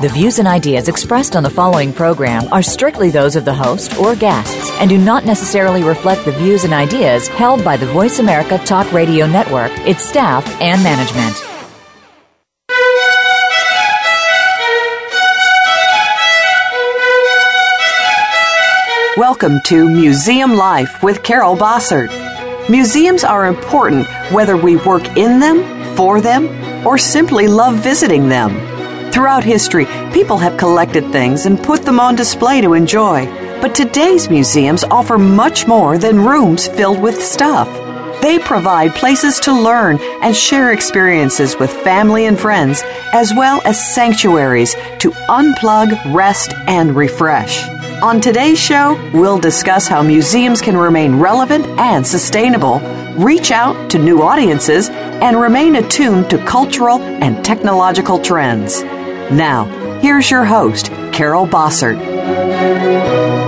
The views and ideas expressed on the following program are strictly those of the host or guests and do not necessarily reflect the views and ideas held by the Voice America Talk Radio Network, its staff, and management. Welcome to Museum Life with Carol Bossert. Museums are important whether we work in them, for them, or simply love visiting them. Throughout history, people have collected things and put them on display to enjoy. But today's museums offer much more than rooms filled with stuff. They provide places to learn and share experiences with family and friends, as well as sanctuaries to unplug, rest, and refresh. On today's show, we'll discuss how museums can remain relevant and sustainable, reach out to new audiences, and remain attuned to cultural and technological trends. Now, here's your host, Carol Bossert.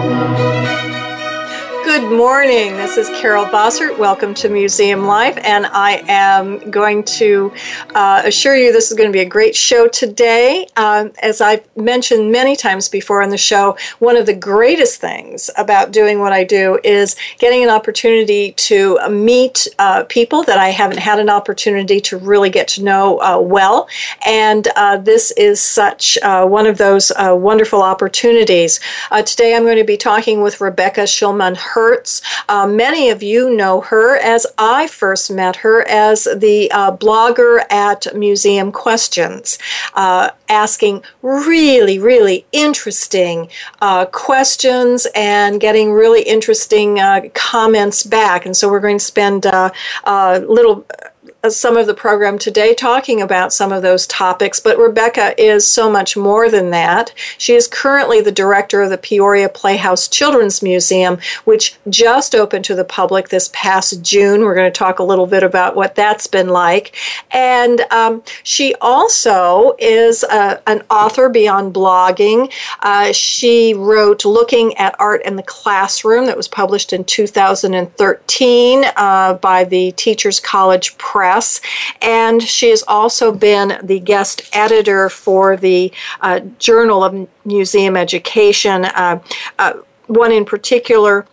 Good morning. This is Carol Bossert. Welcome to Museum Life, and I am going to uh, assure you this is going to be a great show today. Um, as I've mentioned many times before on the show, one of the greatest things about doing what I do is getting an opportunity to meet uh, people that I haven't had an opportunity to really get to know uh, well, and uh, this is such uh, one of those uh, wonderful opportunities. today, I'm going to be talking with Rebecca Shulman. Herz. Uh, many of you know her as I first met her as the uh, blogger at Museum Questions, uh, asking really, really interesting uh, questions and getting really interesting uh, comments back. And so we're going to spend uh, a little some of the program today talking about some of those topics, but Rebecca is so much more than that. She is currently the director of the Peoria Playhouse Children's Museum, which just opened to the public this past June. We're going to talk a little bit about what that's been like. And um, she also is uh, an author beyond blogging. Uh, she wrote Looking at Art in the Classroom, that was published in 2013 uh, by the Teachers College Press. Press, and she has also been the guest editor for the uh, Journal of Museum Education. Uh, uh one in particular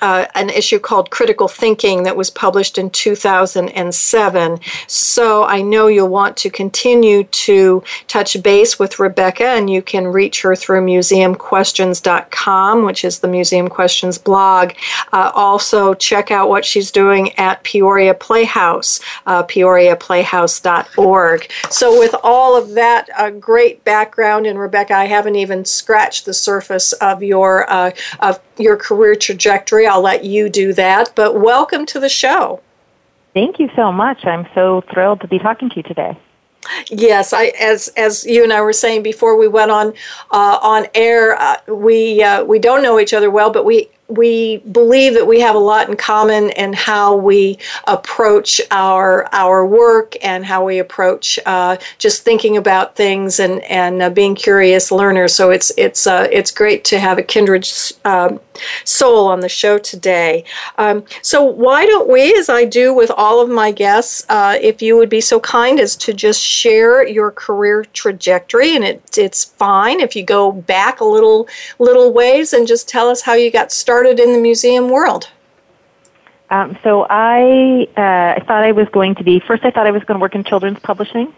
uh, an issue called Critical Thinking that was published in 2007. So I know you'll want to continue to touch base with Rebecca, and you can reach her through museumquestions.com, which is the Museum Questions blog. Uh, also, check out what she's doing at Peoria Playhouse, uh, peoriaplayhouse.org. So, with all of that uh, great background, and Rebecca, I haven't even scratched the surface of your uh, of your career trajectory. I'll let you do that. But welcome to the show. Thank you so much. I'm so thrilled to be talking to you today. Yes, I as as you and I were saying before we went on uh, on air, uh, we uh, we don't know each other well, but we we believe that we have a lot in common in how we approach our our work and how we approach uh, just thinking about things and and uh, being curious learners. So it's it's uh, it's great to have a kindred um, soul on the show today. Um, so why don't we, as I do with all of my guests, uh, if you would be so kind as to just share your career trajectory, and it, it's fine if you go back a little little ways and just tell us how you got started started in the museum world? Um, so I, uh, I thought I was going to be, first I thought I was going to work in children's publishing,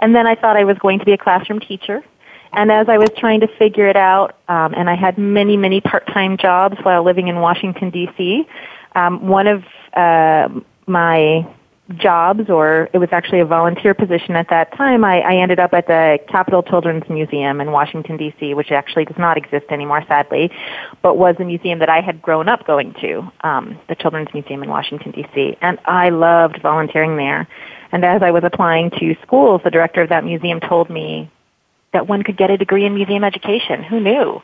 and then I thought I was going to be a classroom teacher. And as I was trying to figure it out, um, and I had many, many part-time jobs while living in Washington, D.C., um, one of uh, my jobs, or it was actually a volunteer position at that time, I, I ended up at the Capital Children's Museum in Washington, D.C., which actually does not exist anymore, sadly, but was a museum that I had grown up going to, um, the Children's Museum in Washington, D.C., and I loved volunteering there. And as I was applying to schools, the director of that museum told me that one could get a degree in museum education. Who knew?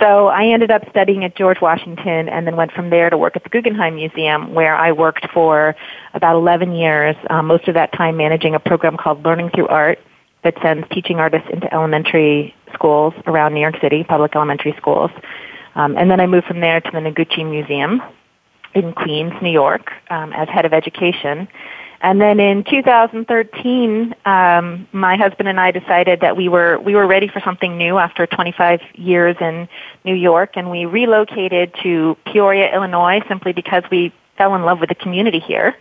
So I ended up studying at George Washington and then went from there to work at the Guggenheim Museum where I worked for about 11 years, um, most of that time managing a program called Learning Through Art that sends teaching artists into elementary schools around New York City, public elementary schools. Um, and then I moved from there to the Noguchi Museum in Queens, New York, um, as head of education. And then in 2013, um, my husband and I decided that we were we were ready for something new after 25 years in New York, and we relocated to Peoria, Illinois, simply because we fell in love with the community here.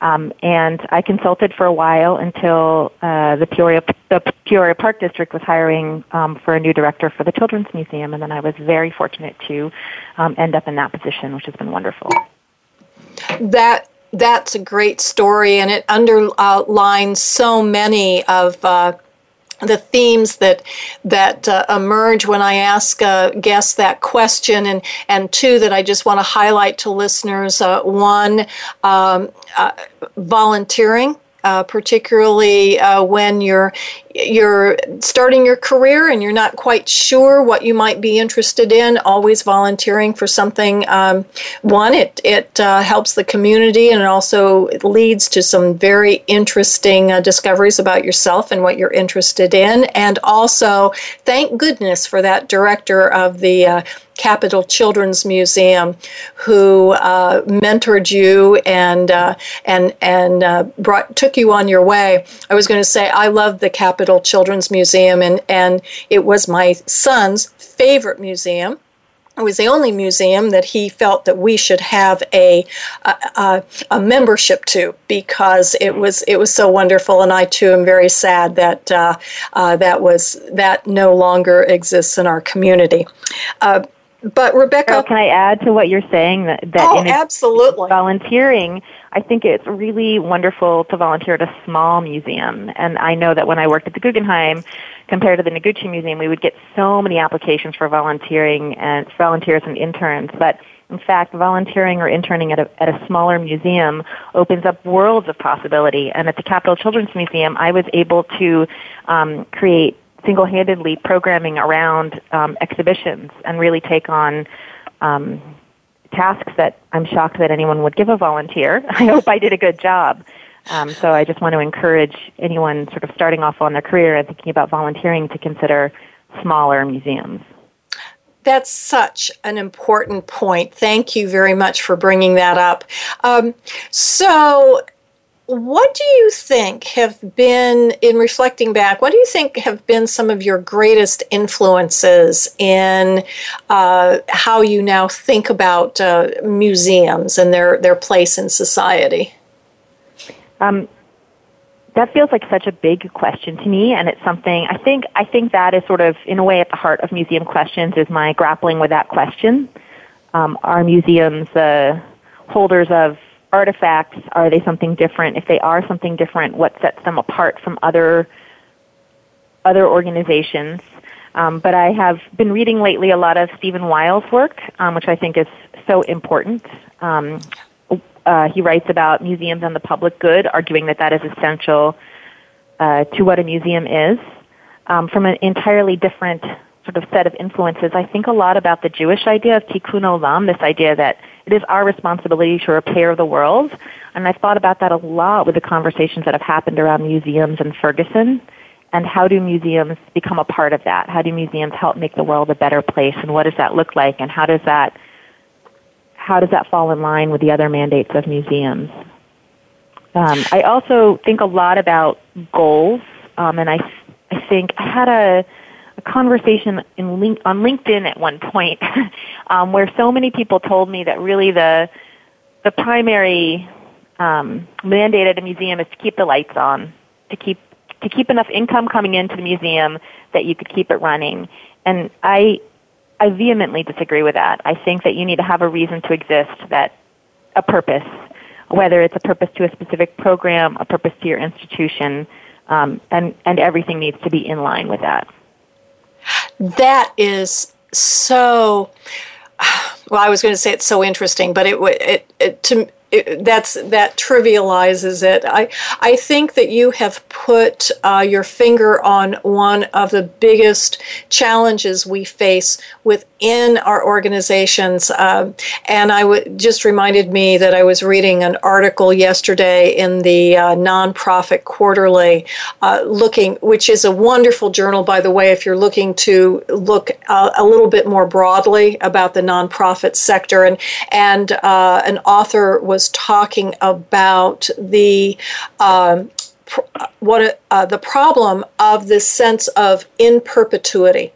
Um, and I consulted for a while until uh, the Peoria the Peoria Park District was hiring um, for a new director for the Children's Museum, and then I was very fortunate to um, end up in that position, which has been wonderful. That that's a great story, and it underlines so many of uh, the themes that that uh, emerge when I ask uh, guests that question, and and two that I just want to highlight to listeners. Uh, one, um, uh, volunteering uh, particularly uh, when you're you're starting your career and you're not quite sure what you might be interested in. Always volunteering for something. Um, one, it it uh, helps the community and it also leads to some very interesting uh, discoveries about yourself and what you're interested in. And also, thank goodness for that director of the uh, Capital Children's Museum, who uh, mentored you and uh, and and uh, brought took you on your way. I was going to say I love the Capital Children's Museum, and and it was my son's favorite museum it was the only museum that he felt that we should have a, a, a, membership to because it was it was so wonderful and I too am very sad that uh, uh, that was that no longer exists in our community. Uh, but Rebecca, Carol, can I add to what you're saying that, that oh, absolutely volunteering? I think it's really wonderful to volunteer at a small museum, and I know that when I worked at the Guggenheim, compared to the Noguchi Museum, we would get so many applications for volunteering and volunteers and interns, but in fact, volunteering or interning at a, at a smaller museum opens up worlds of possibility. And at the Capital Children's Museum, I was able to um, create single-handedly programming around um, exhibitions and really take on um, tasks that I'm shocked that anyone would give a volunteer. I hope I did a good job. Um, so I just want to encourage anyone sort of starting off on their career and thinking about volunteering to consider smaller museums. That's such an important point. Thank you very much for bringing that up. Um, so, what do you think have been, in reflecting back, what do you think have been some of your greatest influences in uh, how you now think about uh, museums and their, their place in society? Um, that feels like such a big question to me, and it's something I think I think that is sort of in a way at the heart of museum questions is my grappling with that question. Um, are museums uh, holders of artifacts? Are they something different? If they are something different, what sets them apart from other other organizations? Um, but I have been reading lately a lot of Stephen Weil's work, um, which I think is so important. Um, uh, he writes about museums and the public good, arguing that that is essential uh, to what a museum is. Um, from an entirely different sort of set of influences, I think a lot about the Jewish idea of tikkun olam, this idea that it is our responsibility to repair the world. And I've thought about that a lot with the conversations that have happened around museums in Ferguson. And how do museums become a part of that? How do museums help make the world a better place? And what does that look like? And how does that how does that fall in line with the other mandates of museums? Um, I also think a lot about goals, um, and I, I think I had a, a conversation in on LinkedIn at one point um, where so many people told me that really the the primary um, mandate at a museum is to keep the lights on, to keep to keep enough income coming into the museum that you could keep it running. And I I vehemently disagree with that. I think that you need to have a reason to exist, that a purpose, whether it's a purpose to a specific program, a purpose to your institution, um, and and everything needs to be in line with that. That is so. Well, I was going to say it's so interesting, but it it, it to that's that trivializes it. I I think that you have put uh, your finger on one of the biggest challenges we face within our organizations. Um, and I just reminded me that I was reading an article yesterday in the uh, Nonprofit Quarterly, uh, looking, which is a wonderful journal, by the way, if you're looking to look uh, a little bit more broadly about the nonprofit sector. And, and uh, an author was talking about the um, what uh, the problem of this sense of in perpetuity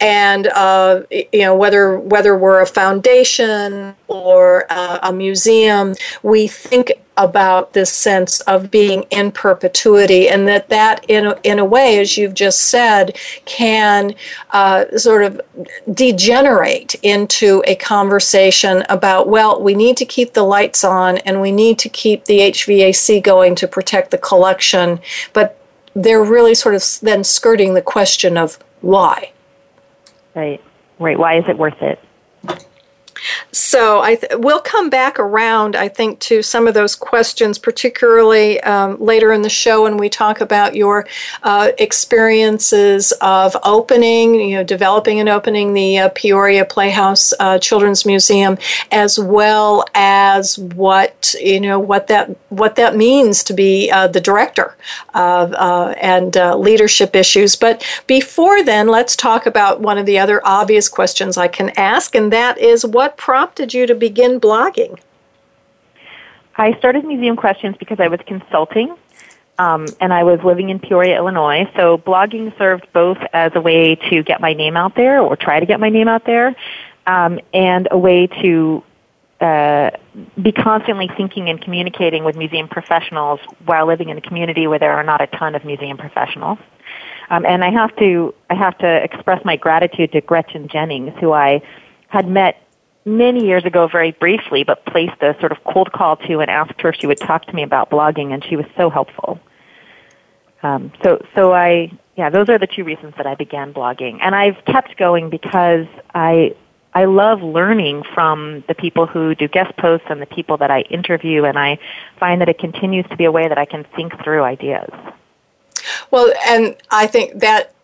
and uh, you know whether whether we're a foundation or uh, a museum, we think about this sense of being in perpetuity, and that that in a, in a way, as you've just said, can uh, sort of degenerate into a conversation about well, we need to keep the lights on and we need to keep the HVAC going to protect the collection, but they're really sort of then skirting the question of why. Right. Right. Why is it worth it? So I th- we'll come back around, I think, to some of those questions, particularly um, later in the show when we talk about your uh, experiences of opening, you know, developing and opening the uh, Peoria Playhouse uh, Children's Museum, as well as what you know what that what that means to be uh, the director of uh, and uh, leadership issues. But before then, let's talk about one of the other obvious questions I can ask, and that is what prompted you to begin blogging? I started Museum Questions because I was consulting um, and I was living in Peoria, Illinois. So blogging served both as a way to get my name out there or try to get my name out there um, and a way to uh, be constantly thinking and communicating with museum professionals while living in a community where there are not a ton of museum professionals. Um, and I have to I have to express my gratitude to Gretchen Jennings, who I had met many years ago very briefly, but placed a sort of cold call to and asked her if she would talk to me about blogging, and she was so helpful. Um, so, so I, yeah, those are the two reasons that I began blogging, and I've kept going because I, I love learning from the people who do guest posts and the people that I interview, and I find that it continues to be a way that I can think through ideas. Well, and I think that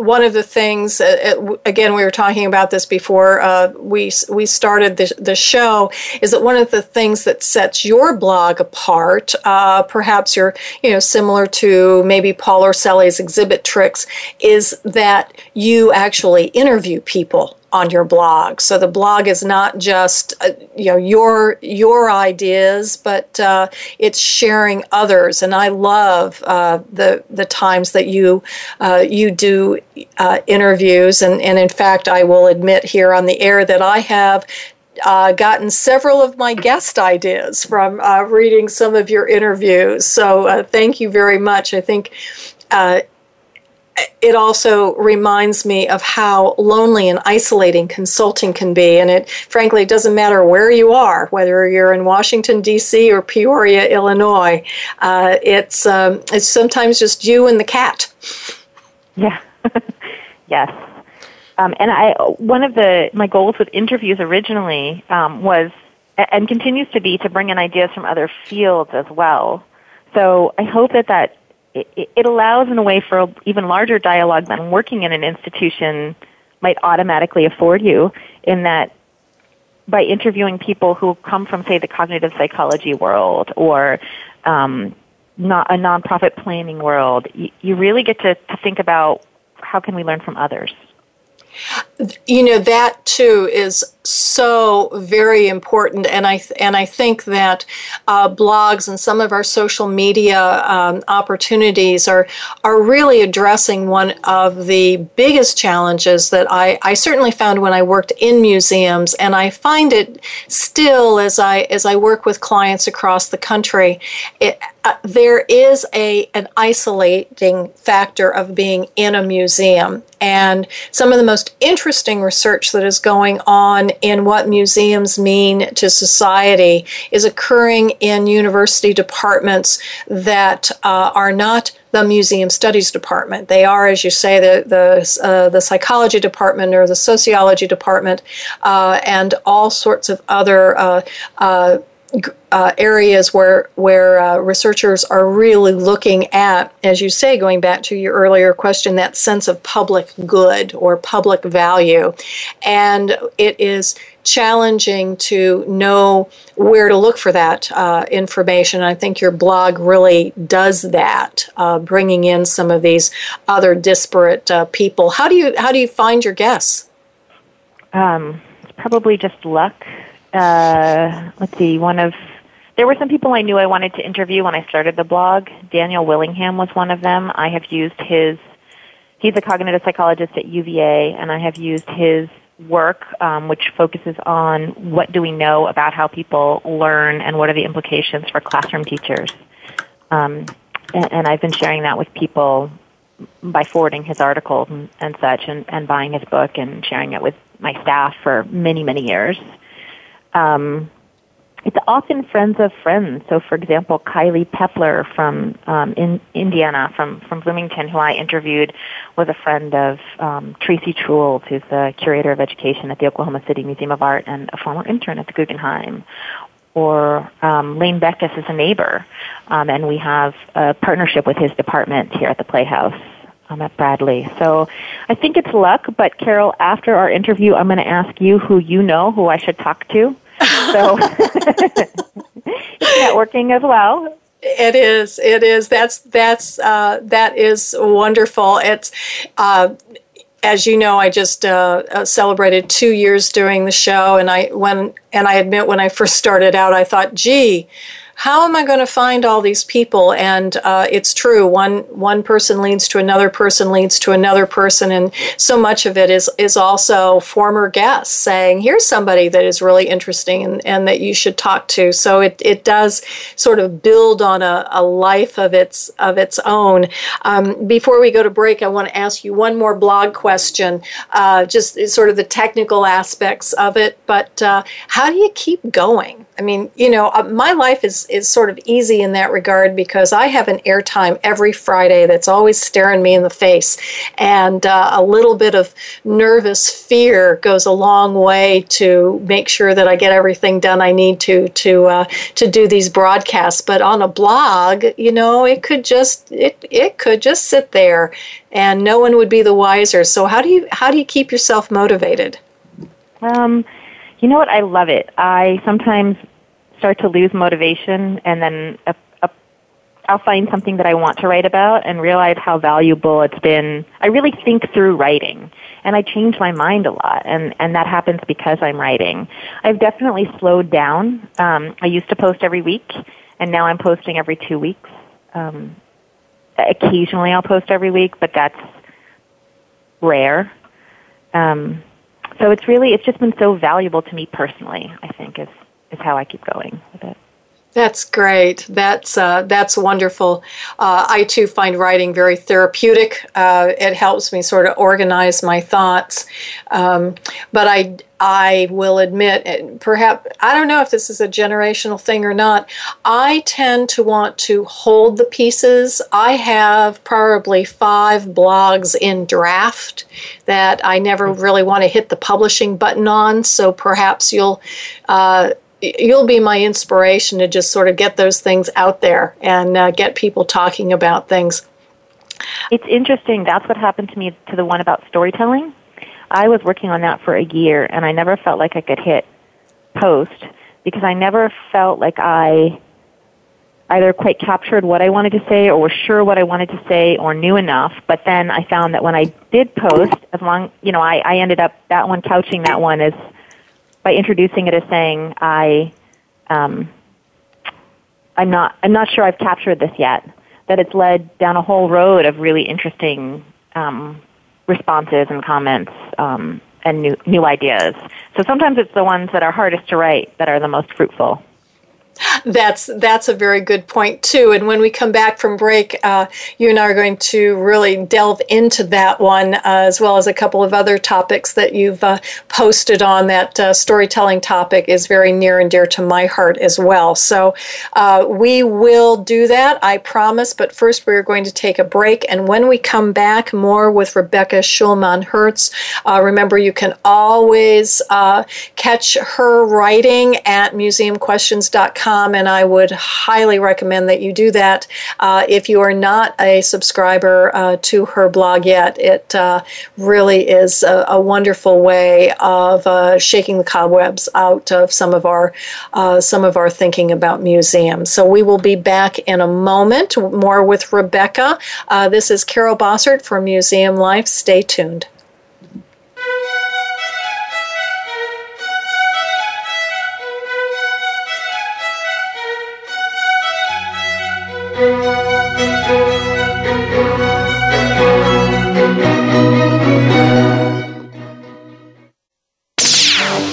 one of the things, uh, again, we were talking about this before uh, we we started the, the show, is that one of the things that sets your blog apart, uh, perhaps you're you know similar to maybe Paul Orselli's ExhibiTricks, is that you actually interview people on your blog. So the blog is not just uh, you know your your ideas, but uh, it's sharing others. And I love uh, the the times that you uh, you do uh, interviews. And and in fact, I will admit here on the air that I have. Uh, gotten several of my guest ideas from reading some of your interviews. So, thank you very much. I think it also reminds me of how lonely and isolating consulting can be. And it frankly doesn't matter where you are, whether you're in Washington, D.C. or Peoria, Illinois. Uh, it's, um, it's sometimes just you and the cat. Yeah. yes. Um, and I, one of the my goals with interviews originally um, was, and continues to be, to bring in ideas from other fields as well. So I hope that that it, it allows in a way for a even larger dialogue than working in an institution might automatically afford you in that by interviewing people who come from say the cognitive psychology world or um, not a nonprofit planning world you, you really get to, to think about how can we learn from others you know that too is so very important. And i and i think that uh, blogs and some of our social media um, opportunities are are really addressing one of the biggest challenges that I, I certainly found when i worked in museums. And i find it still as i as i work with clients across the country it, uh, there is a an isolating factor of being in a museum. And some of the most interesting research that is going on in what museums mean to society is occurring in university departments that uh, are not the museum studies department. They are, as you say, the the, uh, the psychology department or the sociology department, uh, and all sorts of other uh, areas where where uh, researchers are really looking at, as you say, going back to your earlier question, that sense of public good or public value, and it is challenging to know where to look for that uh, information. I think your blog really does that, uh, bringing in some of these other disparate uh, people. How do you how do you find your guests? Um, it's probably just luck. Uh, let's see, one of there were some people I knew I wanted to interview when I started the blog. Daniel Willingham was one of them. I have used his. He's a cognitive psychologist at UVA, and I have used his work, um, which focuses on what do we know about how people learn and what are the implications for classroom teachers. Um, and, and, I've been sharing that with people by forwarding his articles and, and such, and, and, buying his book and sharing it with my staff for many, many years. Um, it's often friends of friends. So, for example, Kylie Peppler from um, in Indiana, from from Bloomington, who I interviewed, was a friend of um, Tracy Truels, who's the curator of education at the Oklahoma City Museum of Art and a former intern at the Guggenheim. Or um, Lane Beckus is a neighbor, um, and we have a partnership with his department here at the Playhouse um, at Bradley. So I think it's luck, but Carol, after our interview, I'm going to ask you who you know who I should talk to so networking as well. It is. It is. That's that's uh, that is wonderful. It's. Uh, as you know, I just uh, uh, celebrated two years doing the show, and I when and I admit when I first started out, I thought, "Gee, how am I going to find all these people? And uh, it's true. One one person leads to another person leads to another person, and so much of it is is also former guests saying, "Here's somebody that is really interesting and, and that you should talk to." So it, it does sort of build on a, a life of its of its own. Um, before we go to break, I want to ask you one more blog question, uh, just sort of the technical aspects of it. But uh, how do you keep going? I mean, you know, uh, my life is is sort of easy in that regard because I have an airtime every Friday that's always staring me in the face, and uh, a little bit of nervous fear goes a long way to make sure that I get everything done I need to to uh, to do these broadcasts. But on a blog, you know, it could just it it could just sit there, and no one would be the wiser. So how do you how do you keep yourself motivated? Um, you know what? I love it. I sometimes start to lose motivation and then a, a, I'll find something that I want to write about and realize how valuable it's been. I really think through writing and I change my mind a lot and, and that happens because I'm writing. I've definitely slowed down. Um, I used to post every week and now I'm posting every two weeks. Um, occasionally I'll post every week, but that's rare. Um, so it's really it's just been so valuable to me personally. I think is is how I keep going with it. That's great. That's uh, that's wonderful. Uh, I too find writing very therapeutic. Uh, it helps me sort of organize my thoughts. Um, but I I will admit, perhaps I don't know if this is a generational thing or not. I tend to want to hold the pieces. I have probably five blogs in draft that I never really want to hit the publishing button on. So perhaps you'll uh, you'll be my inspiration to just sort of get those things out there and uh, get people talking about things. It's interesting. That's what happened to me to the one about storytelling. I was working on that for a year and I never felt like I could hit post because I never felt like I either quite captured what I wanted to say or was sure what I wanted to say or knew enough. But then I found that when I did post, as long, you know, I, I ended up that one couching that one as by introducing it as saying I um, I'm not I'm not sure I've captured this yet. That it's led down a whole road of really interesting um, responses and comments um, and new new ideas. So sometimes it's the ones that are hardest to write that are the most fruitful. That's that's a very good point too. And when we come back from break, uh, you and I are going to really delve into that one uh, as well as a couple of other topics that you've uh, posted on. That uh, storytelling topic is very near and dear to my heart as well. So uh, we will do that, I promise. But first, we're going to take a break, and when we come back, more with Rebecca Shulman Herz. Uh, remember, you can always catch her writing at museumquestions.com, and I would highly recommend that you do that. Uh, if you are not a subscriber uh, to her blog yet, it uh, really is a, a, wonderful way of uh, shaking the cobwebs out of some of our uh, some of our thinking about museums. So we will be back in a moment, more with Rebecca. This is Carol Bossert for Museum Life. Stay tuned.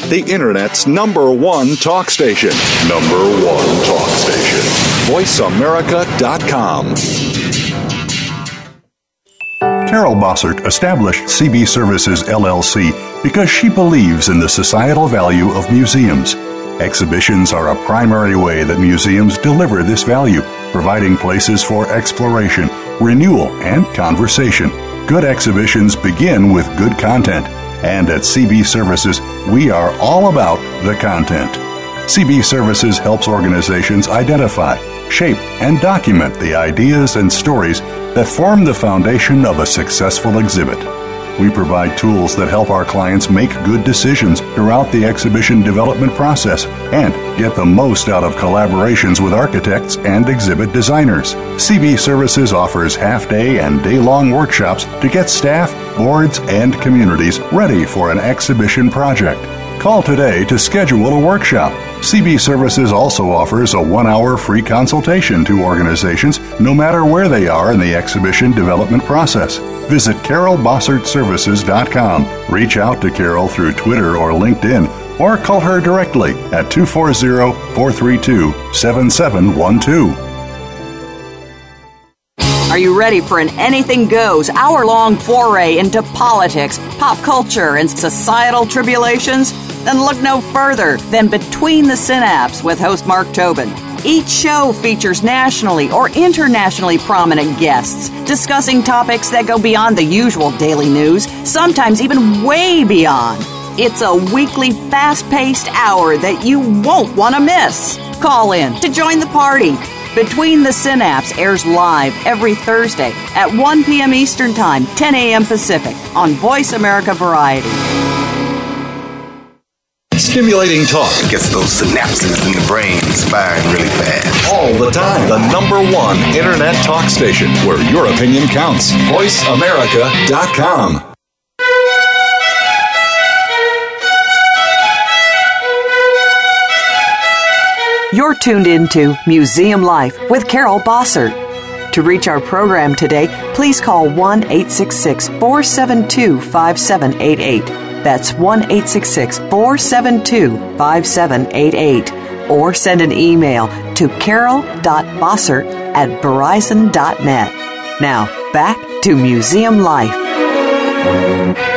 The Internet's number one talk station. Number one talk station. VoiceAmerica.com. Carol Bossert established CB Services LLC because she believes in the societal value of museums. Exhibitions are a primary way that museums deliver this value, providing places for exploration, renewal, and conversation. Good exhibitions begin with good content and at CB Services, we are all about the content. CB Services helps organizations identify, shape, and document the ideas and stories that form the foundation of a successful exhibit. We provide tools that help our clients make good decisions throughout the exhibition development process and get the most out of collaborations with architects and exhibit designers. CB Services offers half day and day long workshops to get staff, boards, and communities ready for an exhibition project. Call today to schedule a workshop. CB Services also offers a one hour free consultation to organizations no matter where they are in the exhibition development process. Visit carolbossertservices.com. Reach out to Carol through Twitter or LinkedIn or call her directly at 240 432 7712. Are you ready for an anything goes, hour long foray into politics, pop culture, and societal tribulations? Then look no further than Between the Synapse with host Mark Tobin. Each show features nationally or internationally prominent guests discussing topics that go beyond the usual daily news, sometimes even way beyond. It's a weekly, fast paced hour that you won't want to miss. Call in to join the party. Between the Synapse airs live every Thursday at 1 p.m. Eastern Time, 10 a.m. Pacific on Voice America Variety. Stimulating talk gets those synapses in the brain firing really fast. All the time. The number one internet talk station where your opinion counts. VoiceAmerica.com. You're tuned into Museum Life with Carol Bossert. To reach our program today, please call 1 866 472 5788. That's 1 866 472 5788. Or send an email to carol.bossert at verizon.net. Now, back to Museum Life.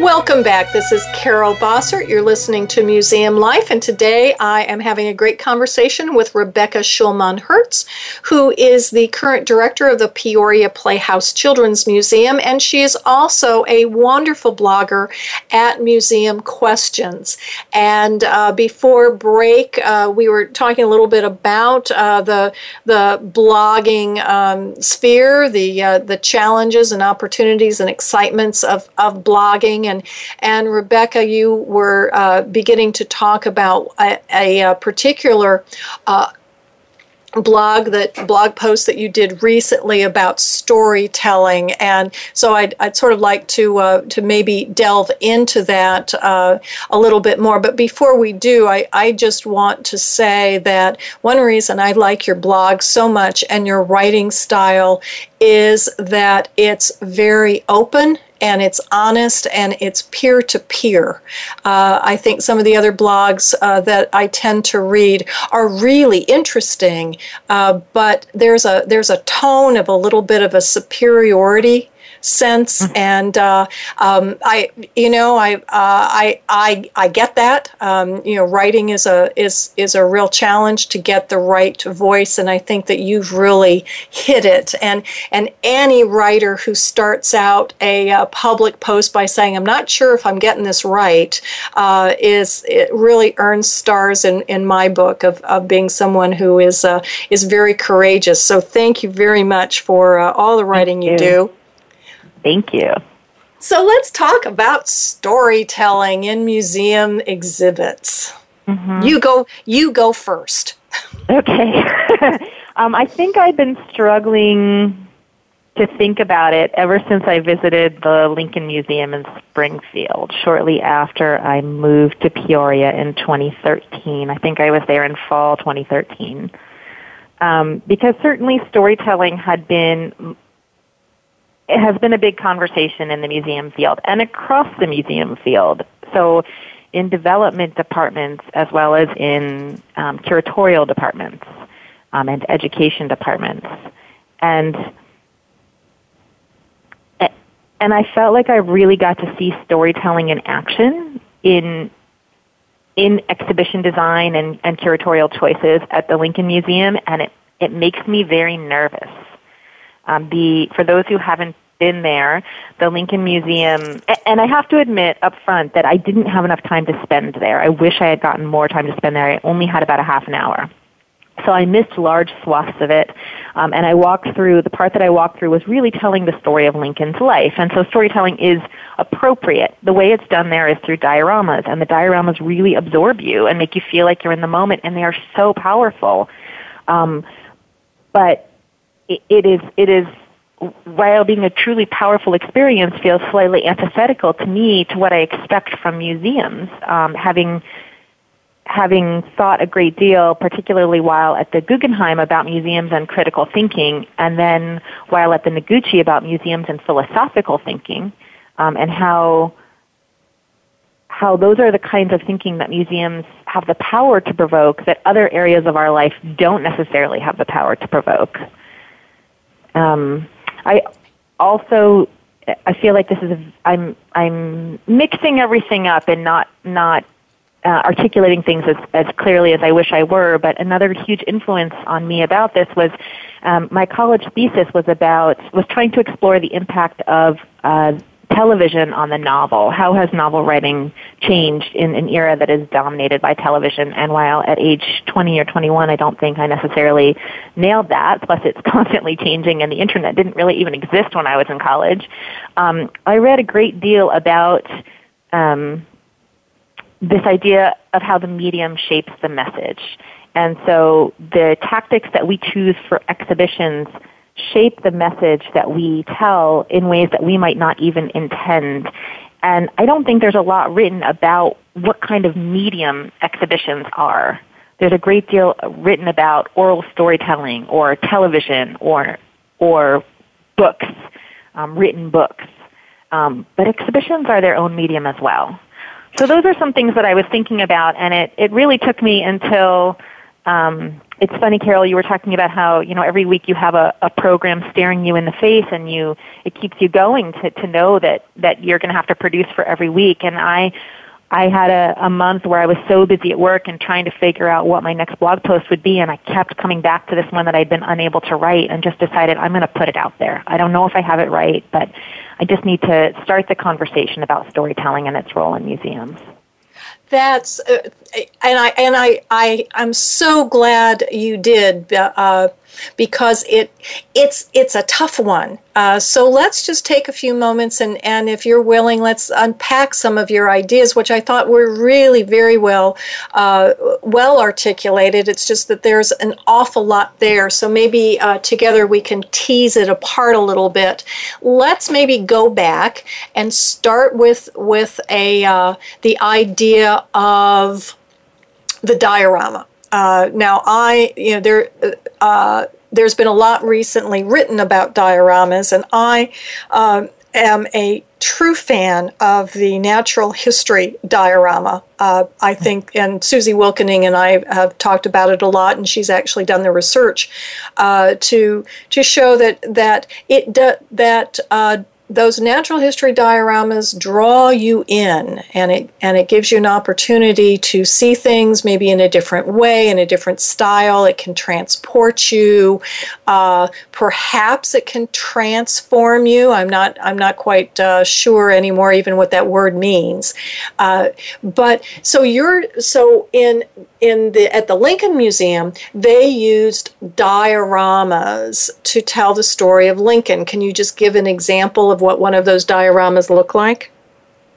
Welcome back. This is Carol Bossert. You're listening to Museum Life, and today I am having a great conversation with Rebecca Shulman Herz, who is the current director of the Peoria Playhouse Children's Museum, and she is also a wonderful blogger at Museum Questions. And uh, before break, uh, we were talking a little bit about uh, the the blogging um, sphere, the uh, the challenges and opportunities and excitements of of blogging and and Rebecca, you were uh, beginning to talk about a, a, a particular. Uh, blog that blog post that you did recently about storytelling and so I'd, I'd sort of like to uh, to maybe delve into that uh, a little bit more but before we do I, I just want to say that one reason I like your blog so much and your writing style is that it's very open and it's honest and it's peer to peer. I think some of the other blogs uh, that I tend to read are really interesting, uh, but there's a there's a tone of a little bit of a superiority sense. Mm-hmm. And uh, um, I, you know, I, uh, I, I, I get that. Um, you know, writing is a is is a real challenge to get the right voice, and I think that you've really hit it. And and any writer who starts out a, a public post by saying, "I'm not sure if I'm getting this right," uh, is it really earns stars in, in my book of, of being someone who is uh, is very courageous. So thank you very much for uh, all the writing you. you do. Thank you. So let's talk about storytelling in museum exhibits. Mm-hmm. You go. You go first. Okay. um, I think I've been struggling to think about it ever since I visited the Lincoln Museum in Springfield shortly after I moved to Peoria in 2013. I think I was there in fall 2013. Um, because certainly storytelling had been it has been a big conversation in the museum field and across the museum field. So, in development departments as well as in um, curatorial departments um, and education departments, and and I felt like I really got to see storytelling in action in in exhibition design and, and curatorial choices at the Lincoln Museum, and it it makes me very nervous um, the for those who haven't been there, the Lincoln Museum, and I have to admit up front that I didn't have enough time to spend there. I wish I had gotten more time to spend there. I only had about a half an hour. So I missed large swaths of it, um, and I walked through. The part that I walked through was really telling the story of Lincoln's life, and so storytelling is appropriate. The way it's done there is through dioramas, and the dioramas really absorb you and make you feel like you're in the moment, and they are so powerful. Um, but it is it is while being a truly powerful experience feels slightly antithetical to me to what I expect from museums. Um, having having thought a great deal, particularly while at the Guggenheim about museums and critical thinking, and then while at the Noguchi about museums and philosophical thinking, um, and how how those are the kinds of thinking that museums have the power to provoke that other areas of our life don't necessarily have the power to provoke. Um, I also I feel like this is a, I'm I'm mixing everything up and not not uh, articulating things as, as clearly as I wish I were. But another huge influence on me about this was um, my college thesis was about was trying to explore the impact of uh, television on the novel. How has novel writing changed in an era that is dominated by television? And while at age 20 or 21, I don't think I necessarily nailed that, plus it's constantly changing and the internet didn't really even exist when I was in college, um, I read a great deal about um, this idea of how the medium shapes the message. And so the tactics that we choose for exhibitions shape the message that we tell in ways that we might not even intend. And I don't think there's a lot written about what kind of medium exhibitions are. There's a great deal written about oral storytelling or television or or books, um, written books. Um, but exhibitions are their own medium as well. So those are some things that I was thinking about, and it, it really took me until um, it's funny, Carol, you were talking about how, you know, every week you have a, a program staring you in the face and you, it keeps you going to, to know that, that you're going to have to produce for every week. And I, I had a, a month where I was so busy at work and trying to figure out what my next blog post would be, and I kept coming back to this one that I'd been unable to write, and just decided I'm going to put it out there. I don't know if I have it right, but I just need to start the conversation about storytelling and its role in museums that's uh, and I and I I I'm so glad you did uh, because it it's it's a tough one. Uh, so let's just take a few moments and and if you're willing, let's unpack some of your ideas, which I thought were really very well uh, well articulated. It's just that there's an awful lot there. So maybe uh, together we can tease it apart a little bit. Let's maybe go back and start with with a uh, the idea of the diorama. Uh, now, I, you know, there, uh, there's been a lot recently written about dioramas, and I, uh, am a true fan of the natural history diorama. Uh, I think, and Susie Wilkening and I have talked about it a lot, and she's actually done the research uh, to to show that that it do, that uh, those natural history dioramas draw you in and it and it gives you an opportunity to see things maybe in a different way in a different style. It can transport you. Uh, perhaps it can transform you. I'm not i'm not quite uh, sure anymore even what that word means. Uh, but so you're so in in the at the Lincoln Museum, they used dioramas to tell the story of Lincoln. Can you just give an example of what one of those dioramas look like?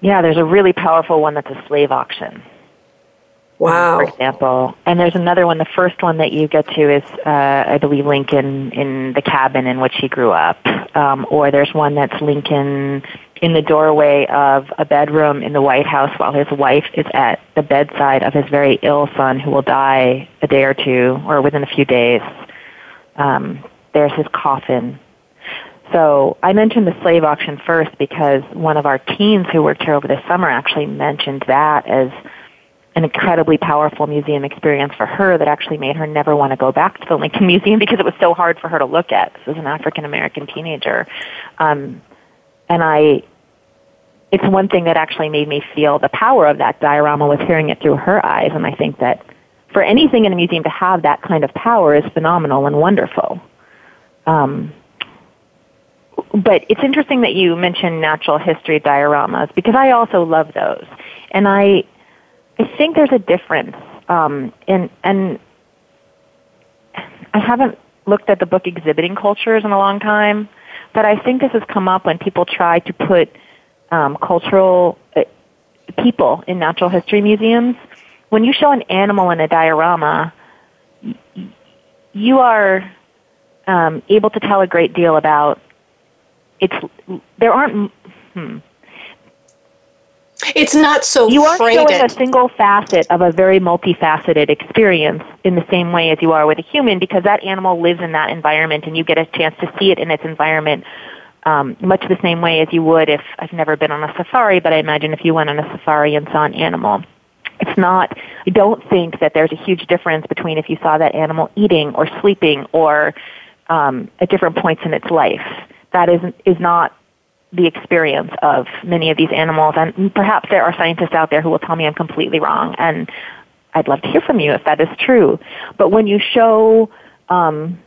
Yeah, there's a really powerful one that's a slave auction. Wow. For example, and there's another one. The first one that you get to is, uh, I believe, Lincoln in the cabin in which he grew up. Um, or there's one that's Lincoln in the doorway of a bedroom in the White House while his wife is at the bedside of his very ill son who will die a day or two or within a few days. Um, there's his coffin. So I mentioned the slave auction first because one of our teens who worked here over the summer actually mentioned that as an incredibly powerful museum experience for her that actually made her never want to go back to the Lincoln Museum because it was so hard for her to look at. This was an African American teenager. Um, and I, it's one thing that actually made me feel the power of that diorama was hearing it through her eyes. And I think that for anything in a museum to have that kind of power is phenomenal and wonderful. Um, but it's interesting that you mentioned natural history dioramas because I also love those, and I, I think there's a difference. Um, in and I haven't looked at the book exhibiting cultures in a long time, but I think this has come up when people try to put um, cultural uh, people in natural history museums. When you show an animal in a diorama, you are um, able to tell a great deal about its. There aren't. Hmm, it's not so you aren't showing a single facet of a very multifaceted experience in the same way as you are with a human because that animal lives in that environment and you get a chance to see it in its environment um, much the same way as you would if I've never been on a safari, but I imagine if you went on a safari and saw an animal. It's not, I don't think that there's a huge difference between if you saw that animal eating or sleeping or um, at different points in its life. That is, is not the experience of many of these animals. And perhaps there are scientists out there who will tell me I'm completely wrong. And I'd love to hear from you if that is true. But when you show um,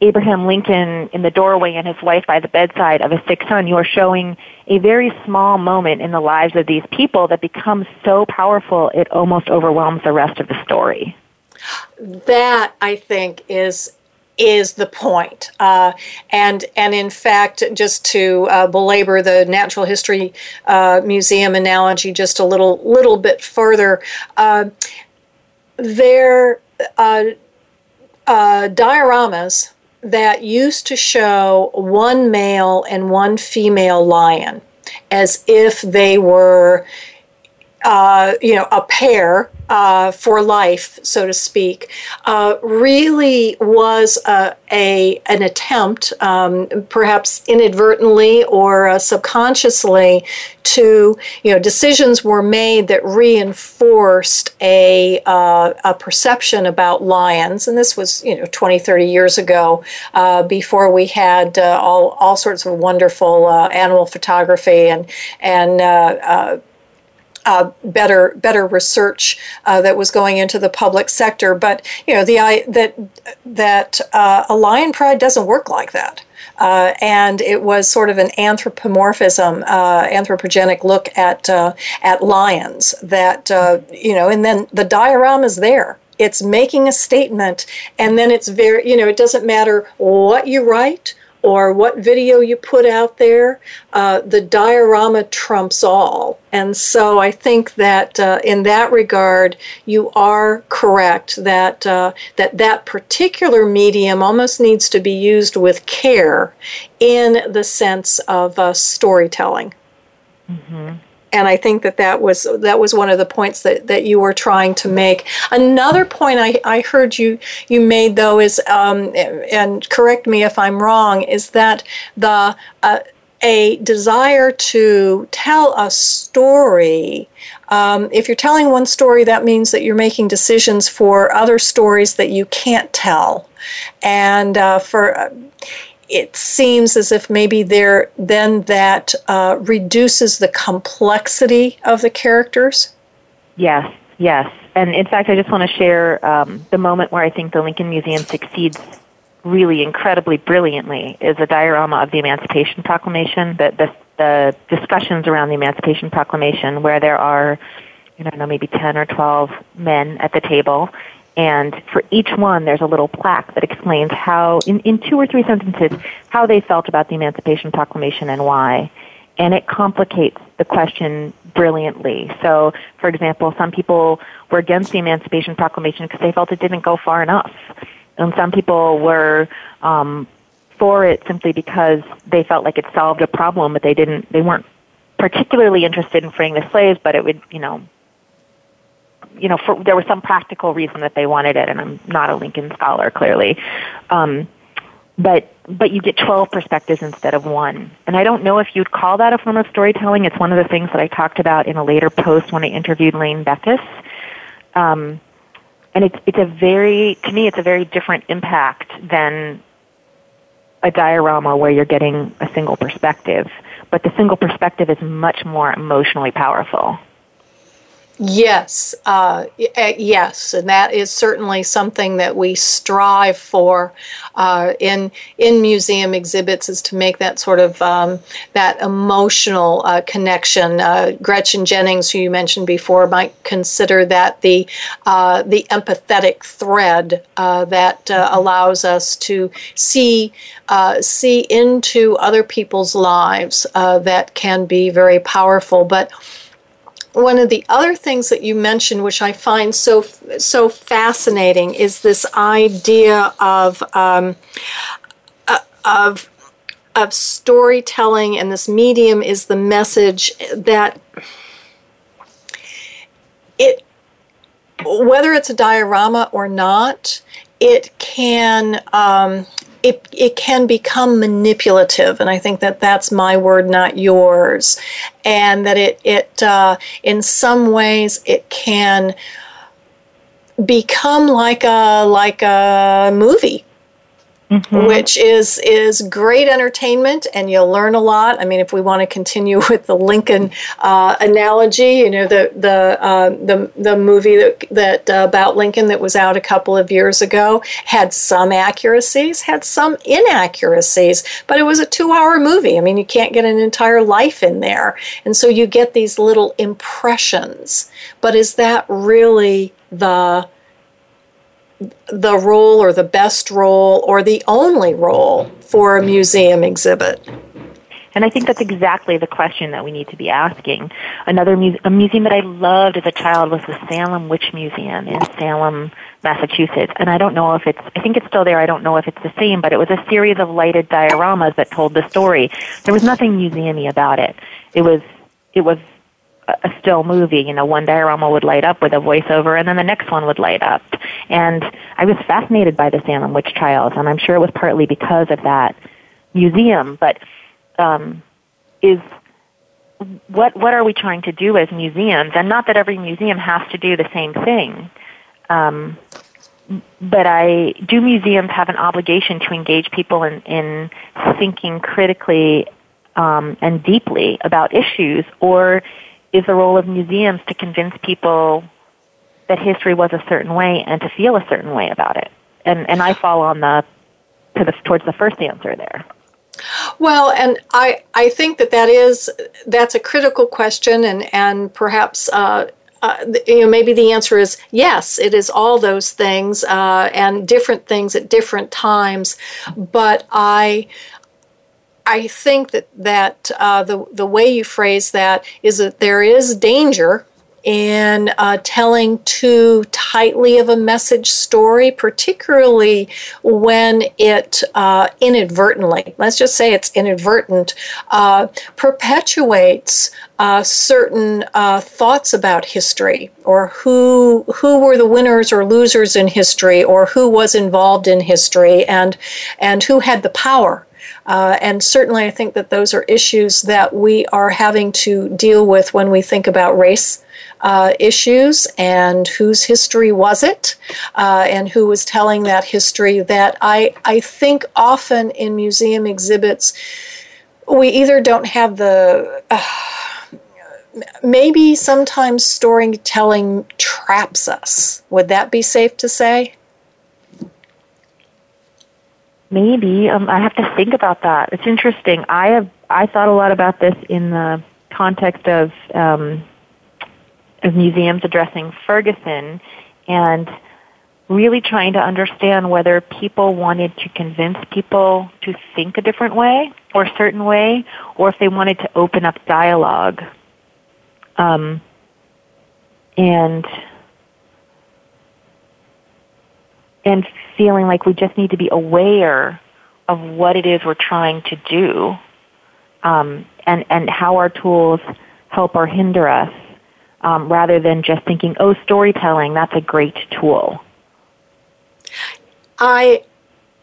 Abraham Lincoln in the doorway and his wife by the bedside of his sick son, you are showing a very small moment in the lives of these people that becomes so powerful it almost overwhelms the rest of the story. That, I think, is is the point. Uh, and and in fact, just to uh, belabor the Natural History uh, Museum analogy just a little little bit further, uh, there uh, uh, dioramas that used to show one male and one female lion as if they were you know, a pair uh, for life, so to speak, uh, really was a, a an attempt, um, perhaps inadvertently or uh, subconsciously, to you know decisions were made that reinforced a uh, a perception about lions, and this was you know 20, 30 years ago, uh, before we had all all sorts of wonderful animal photography and and uh, better better research uh, that was going into the public sector. But you know the I, that that uh, a lion pride doesn't work like that. Uh, and it was sort of an anthropomorphism, uh, anthropogenic look at uh, at lions. That you know, and then the diorama is there. It's making a statement, and then it's very you know, it doesn't matter what you write or what video you put out there, uh, the diorama trumps all. And so I think that uh, in that regard, you are correct that uh, that that particular medium almost needs to be used with care in the sense of uh, storytelling. Mm-hmm and I think that that was that was one of the points that, that you were trying to make. Another point I, I heard you you made though is um, and correct me if I'm wrong is that the uh, a desire to tell a story. Um, if you're telling one story, that means that you're making decisions for other stories that you can't tell. And uh, for uh, it seems as if maybe there then that uh, reduces the complexity of the characters. Yes, yes. And in fact, I just want to share um, the moment where I think the Lincoln Museum succeeds really incredibly brilliantly is a diorama of the Emancipation Proclamation, the, the, the discussions around the Emancipation Proclamation, where there are, I don't know, maybe 10 or 12 men at the table. And for each one, there's a little plaque that explains how, in, in two or three sentences, how they felt about the Emancipation Proclamation and why. And it complicates the question brilliantly. So, for example, some people were against the Emancipation Proclamation because they felt it didn't go far enough and some people were um, for it simply because they felt like it solved a problem, but they didn't. They weren't particularly interested in freeing the slaves, but it would, you know, you know, for, there was some practical reason that they wanted it. And I'm not a Lincoln scholar, clearly, um, but but you get 12 perspectives instead of one. And I don't know if you'd call that a form of storytelling. It's one of the things that I talked about in a later post when I interviewed Lane Beckes. Um, and it's it's a very to me it's a very different impact than a diorama where you're getting a single perspective but the single perspective is much more emotionally powerful Yes, uh, uh, yes, and that is certainly something that we strive for uh, in in museum exhibits is to make that sort of um, that emotional uh, connection. Uh, Gretchen Jennings, who you mentioned before, might consider that the uh, the empathetic thread that allows us to see see into other people's lives that can be very powerful, but one of the other things that you mentioned, which I find so so fascinating, is this idea of um, uh, of of storytelling, and this medium is the message that it whether it's a diorama or not, it can um, it, it can become manipulative, and I think that that's my word, not yours, and that it it uh, in some ways it can become like a like a movie mm-hmm. which is is great entertainment, and you'll learn a lot. I mean, if we want to continue with the Lincoln uh, analogy, you know, the the uh, the the movie that that uh, about Lincoln that was out a couple of years ago had some accuracies, had some inaccuracies, but it was a two-hour movie. I mean, you can't get an entire life in there, and so you get these little impressions. But is that really the the role or the best role or the only role for a museum exhibit? And I think that's exactly the question that we need to be asking. Another mu- a museum that I loved as a child was the Salem Witch Museum in Salem, Massachusetts. And I don't know if it's, I think it's still there. I don't know if it's the same, but it was a series of lighted dioramas that told the story. There was nothing museumy about it. It was, it was a still movie. You know, one diorama would light up with a voiceover, and then the next one would light up. And I was fascinated by the Salem witch trials, and I'm sure it was partly because of that museum. But um, is what what are we trying to do as museums? And not that every museum has to do the same thing. Um, but I do museums have an obligation to engage people in, in thinking critically um, and deeply about issues, or is the role of museums to convince people that history was a certain way and to feel a certain way about it. And and I fall on the to the towards the first answer there. Well, and I I think that that is that's a critical question, and and perhaps. Uh, uh, you know, maybe the answer is yes. It is all those things uh, and different things at different times. But I, I think that that uh, the the way you phrase that is that there is danger in uh, telling too tightly of a message story, particularly when it uh, inadvertently, let's just say it's inadvertent, uh, perpetuates uh, certain uh, thoughts about history or who who were the winners or losers in history or who was involved in history and and who had the power Uh, and certainly, I think that those are issues that we are having to deal with when we think about race uh, issues and whose history was it uh, and who was telling that history. That I, I think often in museum exhibits, we either don't have the. Uh, maybe sometimes storytelling traps us. Would that be safe to say? Maybe um, I have to think about that. It's interesting. I have I thought a lot about this in the context of um, of museums addressing Ferguson and really trying to understand whether people wanted to convince people to think a different way or a certain way, or if they wanted to open up dialogue. Um, and and feeling like we just need to be aware of what it is we're trying to do um, and, and how our tools help or hinder us um, rather than just thinking, oh, storytelling, that's a great tool. I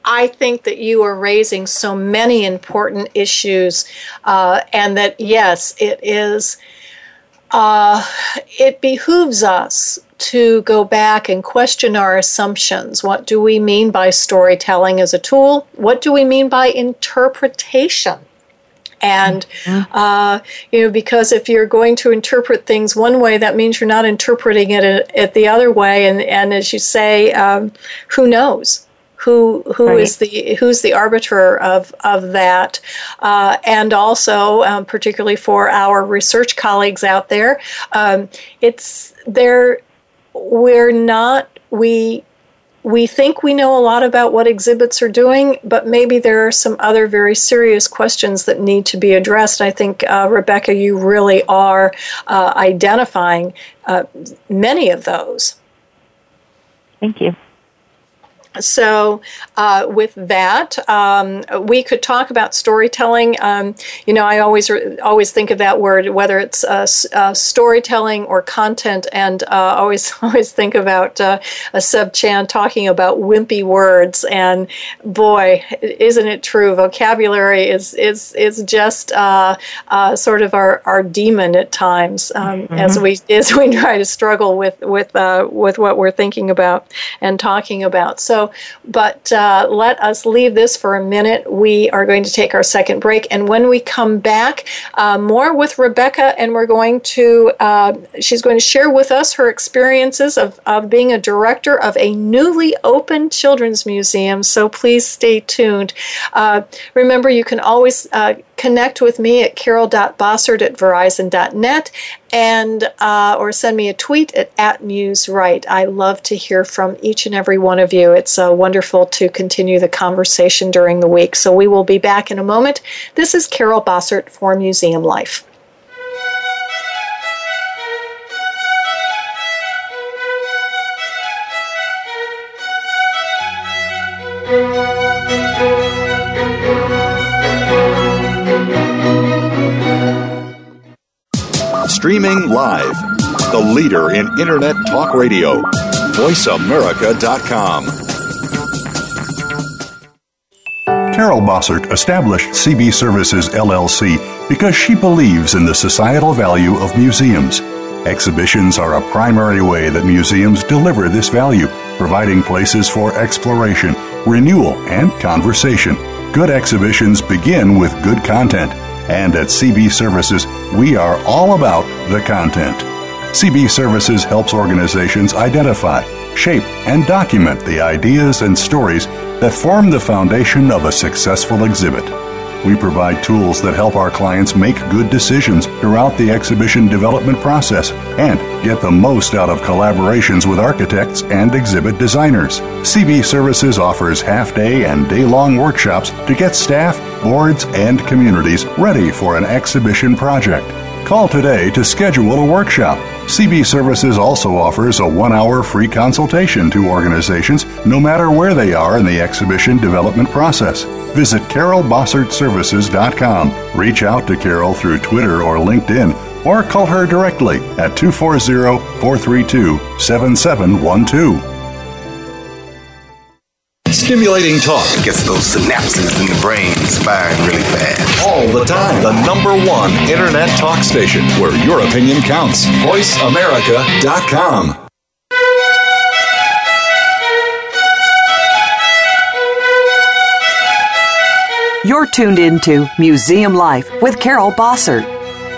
I think that you are raising so many important issues, uh, and that yes, it is. Uh, it behooves us to go back and question our assumptions. What do we mean by storytelling as a tool? What do we mean by interpretation? And, mm-hmm. uh, you know, because if you're going to interpret things one way, that means you're not interpreting it, it the other way. And, and as you say, um, who knows? Who who right. is the who's the arbiter of of that, uh, and also um, particularly for our research colleagues out there, um, it's there. We're not we we think we know a lot about what exhibits are doing, but maybe there are some other very serious questions that need to be addressed. I think, uh, Rebecca, you really are uh, identifying uh, many of those. Thank you. So, uh, with that, um, we could talk about storytelling. Um, you know, I always always think of that word, whether it's uh, uh, storytelling or content, and uh, always always think about uh, a Seb Chan talking about wimpy words. And boy, isn't it true? Vocabulary is is is just uh, sort of our, our demon at times um, mm-hmm. as we as we try to struggle with with with what we're thinking about and talking about. So but uh, let us leave this for a minute. We are going to take our second break. And when we come back, uh, more with Rebecca, and we're going to, uh, she's going to share with us her experiences of, of being a director of a newly opened children's museum. So please stay tuned. Uh, remember, you can always uh, connect with me at carol.bossert at verizon.net and uh, or send me a tweet at, at MuseRight. I love to hear from each and every one of you. It's uh, wonderful to continue the conversation during the week. So we will be back in a moment. This is Carol Bossert for Museum Life. Streaming live. The leader in Internet talk radio. VoiceAmerica.com. Carol Bossert established CB Services LLC because she believes in the societal value of museums. Exhibitions are a primary way that museums deliver this value, providing places for exploration, renewal, and conversation. Good exhibitions begin with good content and at CB Services, we are all about the content. CB Services helps organizations identify, shape, and document the ideas and stories that form the foundation of a successful exhibit. We provide tools that help our clients make good decisions throughout the exhibition development process and get the most out of collaborations with architects and exhibit designers. CB Services offers half day and day long workshops to get staff, boards, and communities ready for an exhibition project. Call today to schedule a workshop. CB Services also offers a one hour free consultation to organizations no matter where they are in the exhibition development process. Visit carolbossertservices.com. Reach out to Carol through Twitter or LinkedIn or call her directly at 240 432 7712. Stimulating talk. It gets those synapses in the brain firing really fast. All the time. The number one internet talk station where your opinion counts. VoiceAmerica.com. You're tuned into Museum Life with Carol Bossert.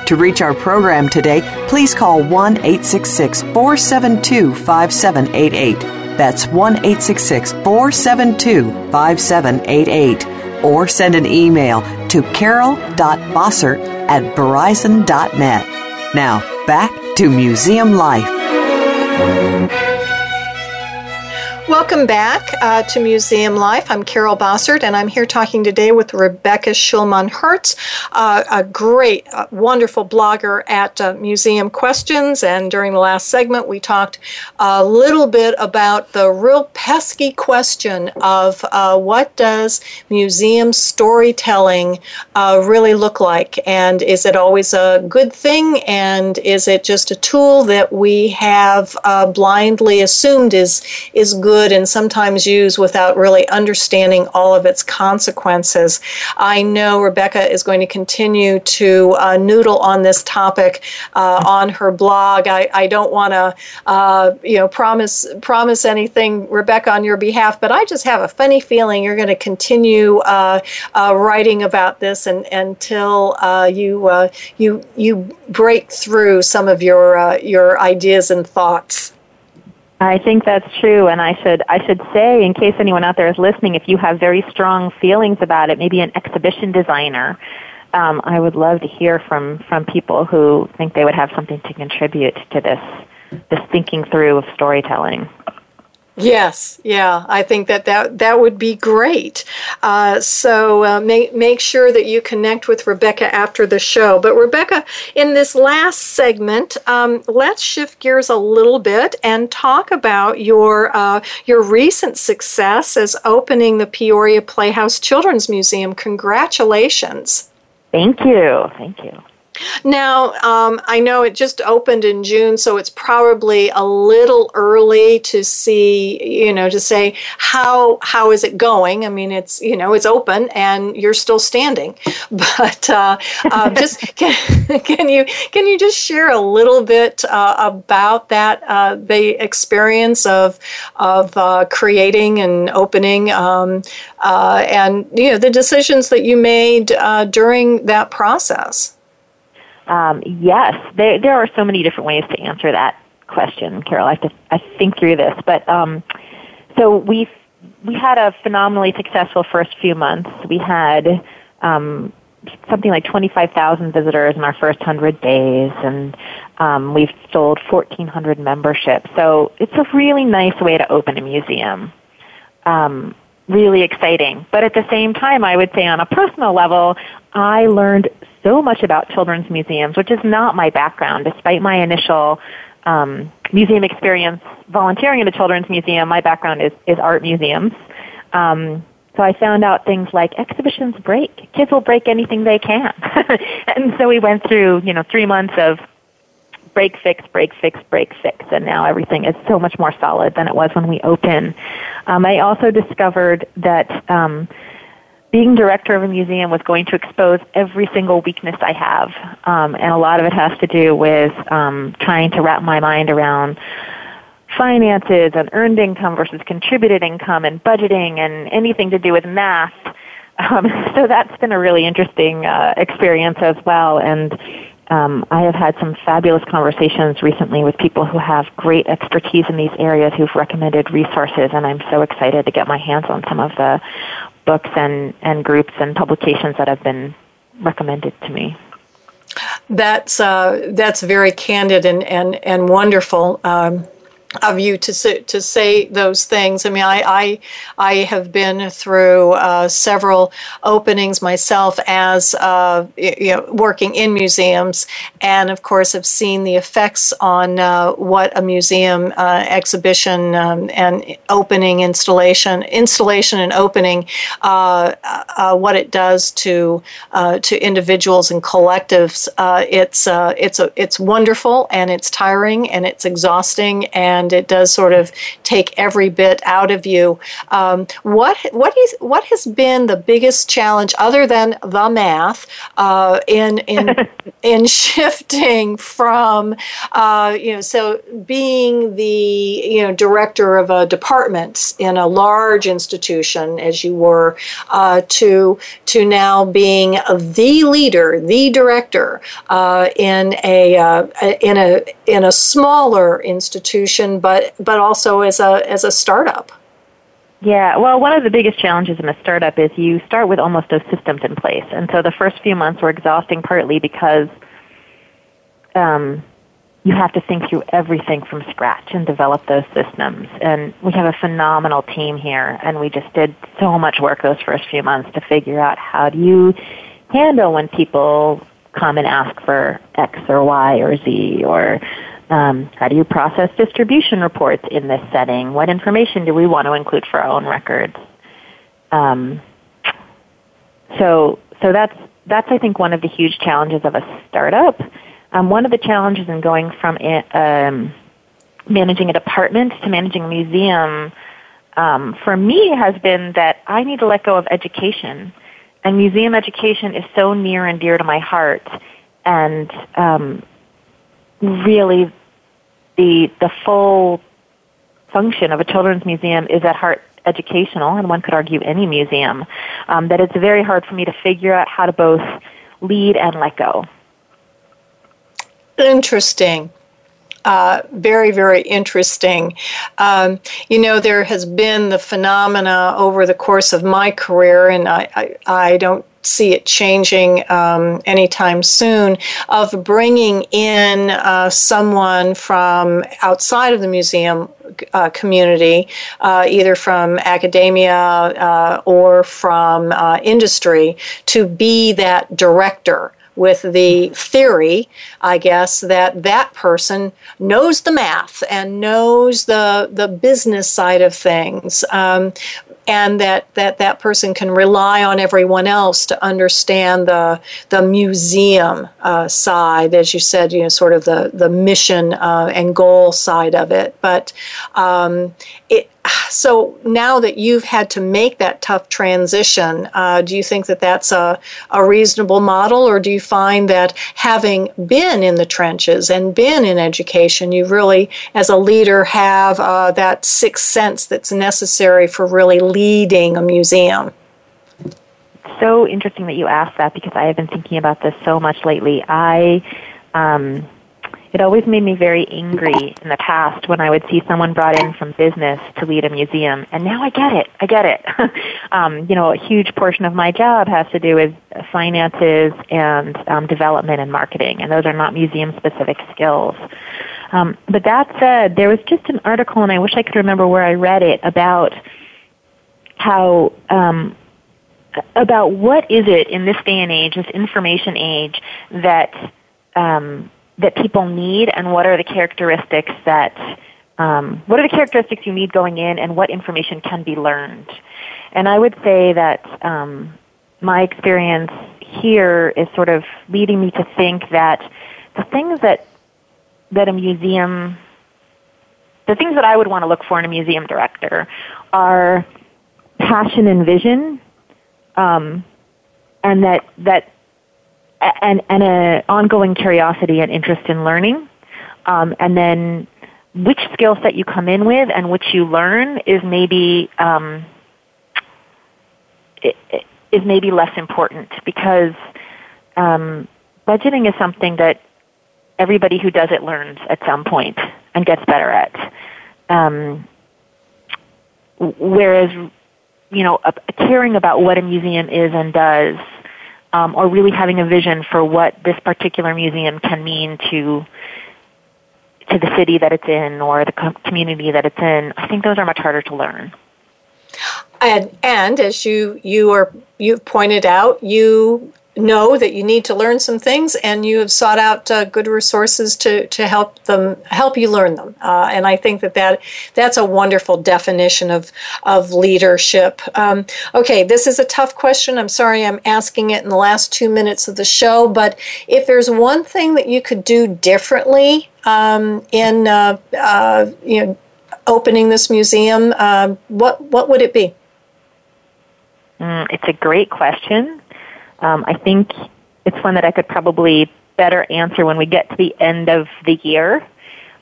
To reach our program today, please call 1 866 472 5788. That's 1 866 472 5788. Or send an email to carol.bossert at verizon.net. Now, back to Museum Life. Welcome back uh, to Museum Life. I'm Carol Bossert, and I'm here talking today with Rebecca Shulman Herz, uh, a great, uh, wonderful blogger at uh, Museum Questions. And during the last segment, we talked a little bit about the real pesky question of uh, what does museum storytelling uh, really look like, and is it always a good thing, and is it just a tool that we have blindly assumed is is good? Good and sometimes used without really understanding all of its consequences. I know Rebecca is going to continue to uh, noodle on this topic uh, on her blog. I, I don't want to, uh, you know, promise promise anything, Rebecca, on your behalf, but I just have a funny feeling you're going to continue uh, uh, writing about this and, until uh, you you you break through some of your your ideas and thoughts. I think that's true, and I should I should say, in case anyone out there is listening, if you have very strong feelings about it, maybe an exhibition designer, um, I would love to hear from from people who think they would have something to contribute to this this thinking through of storytelling. Yes, yeah, I think that that, that would be great. Uh, so uh, make, make sure that you connect with Rebecca after the show. But, Rebecca, in this last segment, um, let's shift gears a little bit and talk about your, uh, your recent success as opening the Peoria Playhouse Children's Museum. Congratulations. Thank you. Thank you. Now, um, I know it just opened in June, so it's probably a little early to see, you know, to say how how is it going. I mean, it's you know, it's open and you're still standing, but uh, uh, just can, can you can you just share a little bit uh, about that uh, the experience of of uh, creating and opening, um, uh, and you know, the decisions that you made during that process. Um, yes, there, there are so many different ways to answer that question, Carol. I have to I think through this, but um, so we we had a phenomenally successful first few months. We had um, something like 25,000 visitors in our first 100 days, and um, we've sold 1,400 memberships. So it's a really nice way to open a museum. Um, really exciting. But at the same time, I would say on a personal level, I learned so much about children's museums, which is not my background, despite my initial um, museum experience volunteering in a children's museum. My background is, is art museums. Um, so I found out things like exhibitions break. Kids will break anything they can. and so we went through, you know, three months of break, fix, break, fix, break, fix, and now everything is so much more solid than it was when we opened. Um, I also discovered that um, being director of a museum was going to expose every single weakness I have. Um, and a lot of it has to do with um, trying to wrap my mind around finances and earned income versus contributed income and budgeting and anything to do with math. Um, so that's been a really interesting uh, experience as well. And um, I have had some fabulous conversations recently with people who have great expertise in these areas who've recommended resources, and I'm so excited to get my hands on some of the books and, and groups and publications that have been recommended to me. That's uh, that's very candid and and and wonderful. Um, of you to to say those things. I mean, I I, I have been through uh, several openings myself as uh, you know working in museums, and of course have seen the effects on uh, what a museum uh, exhibition um, and opening installation installation and opening uh, uh, what it does to to individuals and collectives. it's it's a, it's wonderful and it's tiring and it's exhausting and and it does sort of take every bit out of you. Um, what what is what has been the biggest challenge other than the math uh, in in in shifting from uh, you know so being the you know director of a department in a large institution as you were uh, to to now being the leader, the director uh, in a uh, in a in a smaller institution, but but also as a as a startup. Yeah, well, one of the biggest challenges in a startup is you start with almost no systems in place, and so the first few months were exhausting, partly because um, you have to think through everything from scratch and develop those systems. And we have a phenomenal team here, and we just did so much work those first few months to figure out how do you handle when people come and ask for X or Y or Z, or um, how do you process distribution reports in this setting? What information do we want to include for our own records? Um, so, so that's that's I think one of the huge challenges of a startup um, one of the challenges in going from um, managing a department to managing a museum um, for me has been that I need to let go of education. And museum education is so near and dear to my heart. And um, really, the, the full function of a children's museum is at heart educational, and one could argue any museum, um, that it's very hard for me to figure out how to both lead and let go. Interesting. Uh, very, very interesting. Um, you know, there has been the phenomena over the course of my career, and I, I, I don't see it changing um, anytime soon of bringing in uh, someone from outside of the museum uh, community, uh, either from academia uh, or from uh, industry, to be that director with the theory, I guess, that that person knows the math and knows the, the business side of things. Um, and that, that that person can rely on everyone else to understand the the museum uh, side, as you said, you know, sort of the the mission uh, and goal side of it. But um, it so now that you've had to make that tough transition, uh, do you think that that's a, a reasonable model, or do you find that having been in the trenches and been in education, you really, as a leader, have uh, that sixth sense that's necessary for really leading a museum? So interesting that you asked that because I have been thinking about this so much lately. I um, it always made me very angry in the past when I would see someone brought in from business to lead a museum. And now I get it. I get it. um, you know, a huge portion of my job has to do with finances and um, development and marketing, and those are not museum specific skills. Um, but that said, there was just an article, and I wish I could remember where I read it about how um, about what is it in this day and age, this information age, that um, that people need and what are the characteristics that um, what are the characteristics you need going in and what information can be learned? And i would say that um, my experience here is sort of leading me to think that the things that that a museum the things that i would want to look for in a museum director are passion and vision um, and that that and and an ongoing curiosity and interest in learning, um, and then which skill set you come in with and which you learn is maybe um, is maybe less important because um, budgeting is something that everybody who does it learns at some point and gets better at. Um, whereas, you know, caring about what a museum is and does um, or really having a vision for what this particular museum can mean to to the city that it's in or the com- community that it's in. I think those are much harder to learn. And, and as you you are you've pointed out, you know that you need to learn some things and you have sought out uh, good resources to, to help them help you learn them. Uh, and I think that, that that's a wonderful definition of of leadership. Um, okay this is a tough question. I'm sorry I'm asking it in the last two minutes of the show but if there's one thing that you could do differently um, in uh, uh you know opening this museum um, what what would it be? Mm, it's a great question um, I think it's one that I could probably better answer when we get to the end of the year.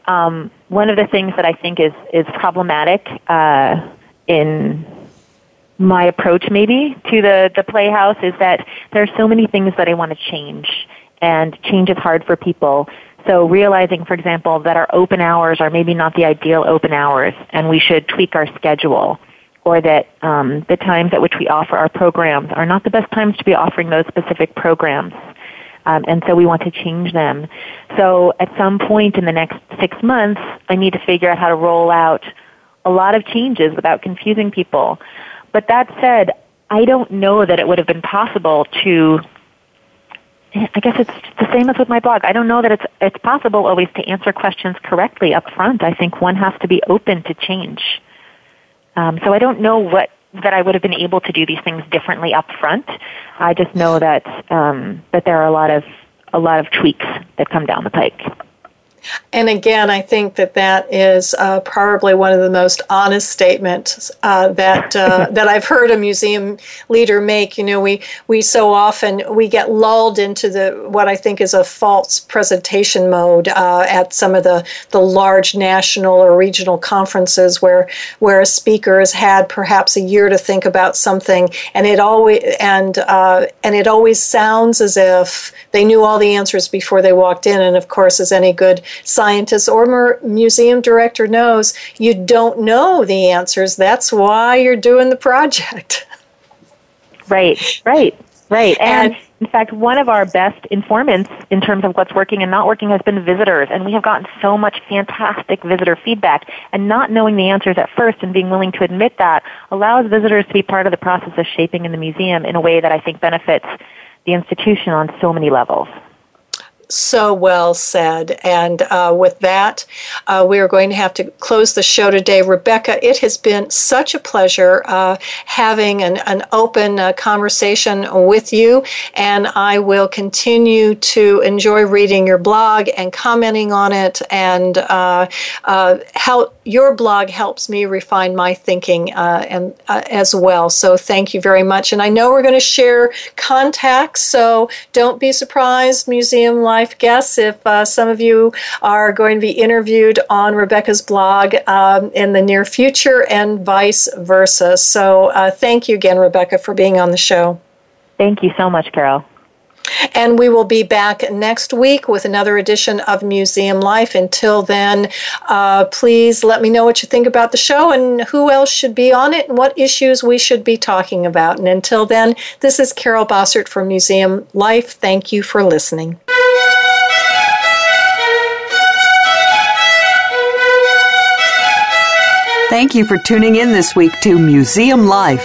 Um, one of the things that I think is is problematic uh, in my approach, maybe to the the Playhouse, is that there are so many things that I want to change, and change is hard for people. So realizing, for example, that our open hours are maybe not the ideal open hours, and we should tweak our schedule or that um, the times at which we offer our programs are not the best times to be offering those specific programs. Um, and so we want to change them. So at some point in the next six months, I need to figure out how to roll out a lot of changes without confusing people. But that said, I don't know that it would have been possible to I guess it's the same as with my blog. I don't know that it's it's possible always to answer questions correctly up front. I think one has to be open to change. Um, so I don't know what that I would have been able to do these things differently up front. I just know that um, that there are a lot of a lot of tweaks that come down the pike. And again, I think that that is uh, probably one of the most honest statements uh, that uh, that I've heard a museum leader make. You know, we we so often we get lulled into the what I think is a false presentation mode uh, at some of the the large national or regional conferences where where a speaker has had perhaps a year to think about something, and it always and uh, and it always sounds as if they knew all the answers before they walked in. And of course, as any good scientist or museum director knows, you don't know the answers. That's why you're doing the project. Right, right, right. And, and in fact, one of our best informants in terms of what's working and not working has been visitors. And we have gotten so much fantastic visitor feedback. And not knowing the answers at first and being willing to admit that allows visitors to be part of the process of shaping in the museum in a way that I think benefits the institution on so many levels so well said. And uh, with that, uh, we are going to have to close the show today. Rebecca, it has been such a pleasure uh, having an, an open uh, conversation with you. And I will continue to enjoy reading your blog and commenting on it. And uh, uh, how your blog helps me refine my thinking and as well. So thank you very much. And I know we're going to share contacts. So don't be surprised, Museum Life life guests if uh, some of you are going to be interviewed on Rebecca's blog um, in the near future and vice versa. So uh, thank you again, Rebecca, for being on the show. Thank you so much, Carol. And we will be back next week with another edition of Museum Life. Until then, uh, please let me know what you think about the show and who else should be on it and what issues we should be talking about. And until then, this is Carol Bossert from Museum Life. Thank you for listening. Thank you for tuning in this week to Museum Life.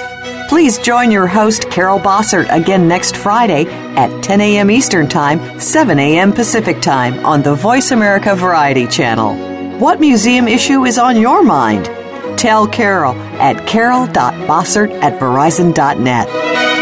Please join your host, Carol Bossert, again next Friday at 10 a.m. Eastern Time, 7 a.m. Pacific Time on the Voice America Variety Channel. What museum issue is on your mind? Tell Carol at carol.bossert at verizon.net.